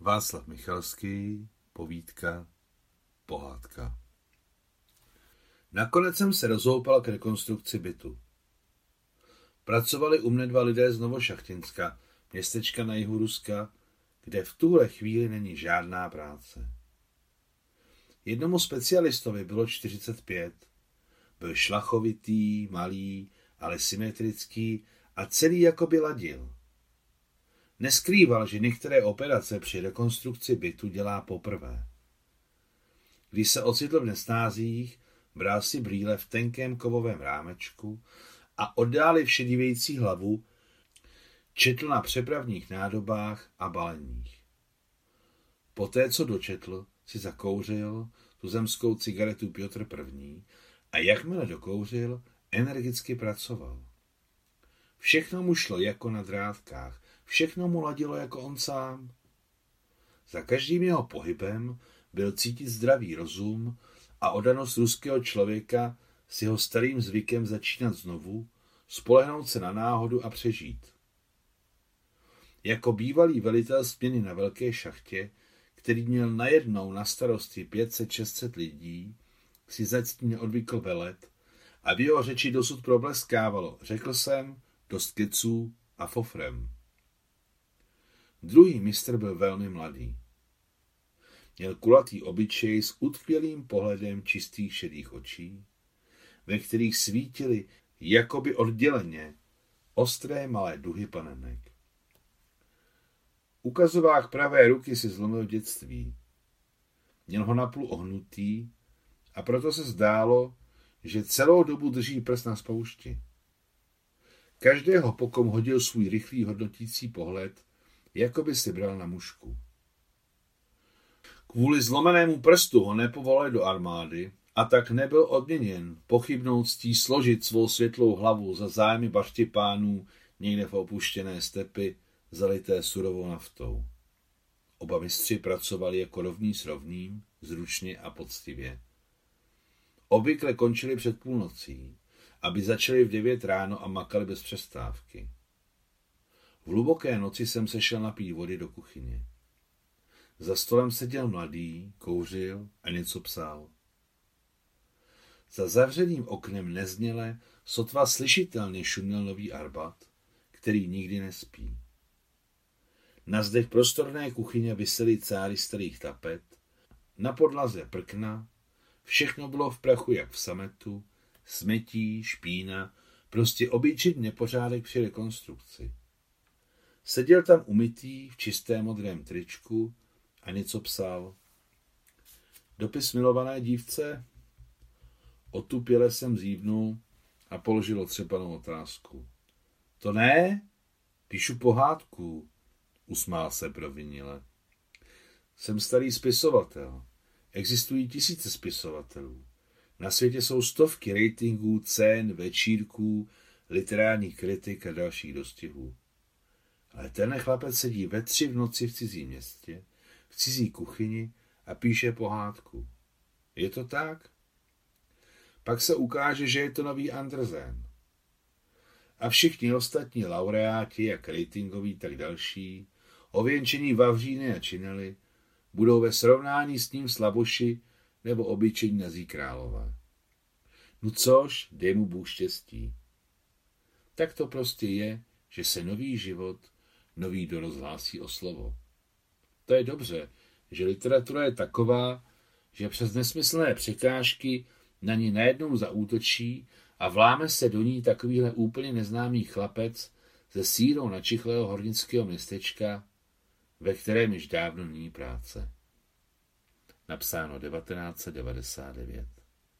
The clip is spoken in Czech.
Václav Michalský, povídka, pohádka. Nakonec jsem se rozhoupal k rekonstrukci bytu. Pracovali u mne dva lidé z Novošachtinska, městečka na jihu Ruska, kde v tuhle chvíli není žádná práce. Jednomu specialistovi bylo 45. Byl šlachovitý, malý, ale symetrický a celý jako by ladil. Neskrýval, že některé operace při rekonstrukci bytu dělá poprvé. Když se ocitl v nestázích, bral si brýle v tenkém kovovém rámečku a oddáli všedivějící hlavu četl na přepravních nádobách a baleních. Poté, co dočetl, si zakouřil tu zemskou cigaretu Piotr I. a jakmile dokouřil, energicky pracoval. Všechno mu šlo jako na drátkách, všechno mu ladilo jako on sám. Za každým jeho pohybem byl cítit zdravý rozum a odanost ruského člověka s jeho starým zvykem začínat znovu, spolehnout se na náhodu a přežít. Jako bývalý velitel směny na velké šachtě, který měl najednou na starosti 500-600 lidí, si zatím neodvykl velet a v jeho řeči dosud probleskávalo, řekl jsem, dost keců a fofrem. Druhý mistr byl velmi mladý. Měl kulatý obyčej s utkvělým pohledem čistých šedých očí, ve kterých svítily jakoby odděleně ostré malé duhy panenek. Ukazovák pravé ruky si zlomil dětství. Měl ho napůl ohnutý a proto se zdálo, že celou dobu drží prst na spoušti. Každého pokom hodil svůj rychlý hodnotící pohled, jako by si bral na mušku. Kvůli zlomenému prstu ho nepovolali do armády a tak nebyl odměněn pochybnou ctí složit svou světlou hlavu za zájmy baštěpánů někde v opuštěné stepy, zalité surovou naftou. Oba mistři pracovali jako rovní s rovným, zručně a poctivě. Obvykle končili před půlnocí, aby začali v devět ráno a makali bez přestávky. V hluboké noci jsem se šel napít vody do kuchyně. Za stolem seděl mladý, kouřil a něco psal. Za zavřeným oknem nezněle, sotva slyšitelně šuměl nový arbat, který nikdy nespí. Na zdech prostorné kuchyně vysely cáry starých tapet, na podlaze prkna, všechno bylo v prachu jak v sametu, smetí, špína, prostě obyčejný nepořádek při rekonstrukci. Seděl tam umytý v čistém modrém tričku a něco psal. Dopis milované dívce? Otupěle jsem zívnul a položil otřepanou otázku. To ne? Píšu pohádku, usmál se provinile. Jsem starý spisovatel. Existují tisíce spisovatelů. Na světě jsou stovky ratingů, cen, večírků, literárních kritik a dalších dostihů. Ale ten chlapec sedí ve tři v noci v cizím městě, v cizí kuchyni a píše pohádku. Je to tak? Pak se ukáže, že je to nový Andersen. A všichni ostatní laureáti, jak ratingoví, tak další, ověnčení Vavříny a Činely, budou ve srovnání s ním slaboši nebo obyčejní nazí králové. No což, dej mu Bůh štěstí. Tak to prostě je, že se nový život nový kdo rozhlásí o slovo. To je dobře, že literatura je taková, že přes nesmyslné překážky na ní najednou zaútočí a vláme se do ní takovýhle úplně neznámý chlapec ze sírou načichlého hornického městečka, ve kterém již dávno není práce. Napsáno 1999.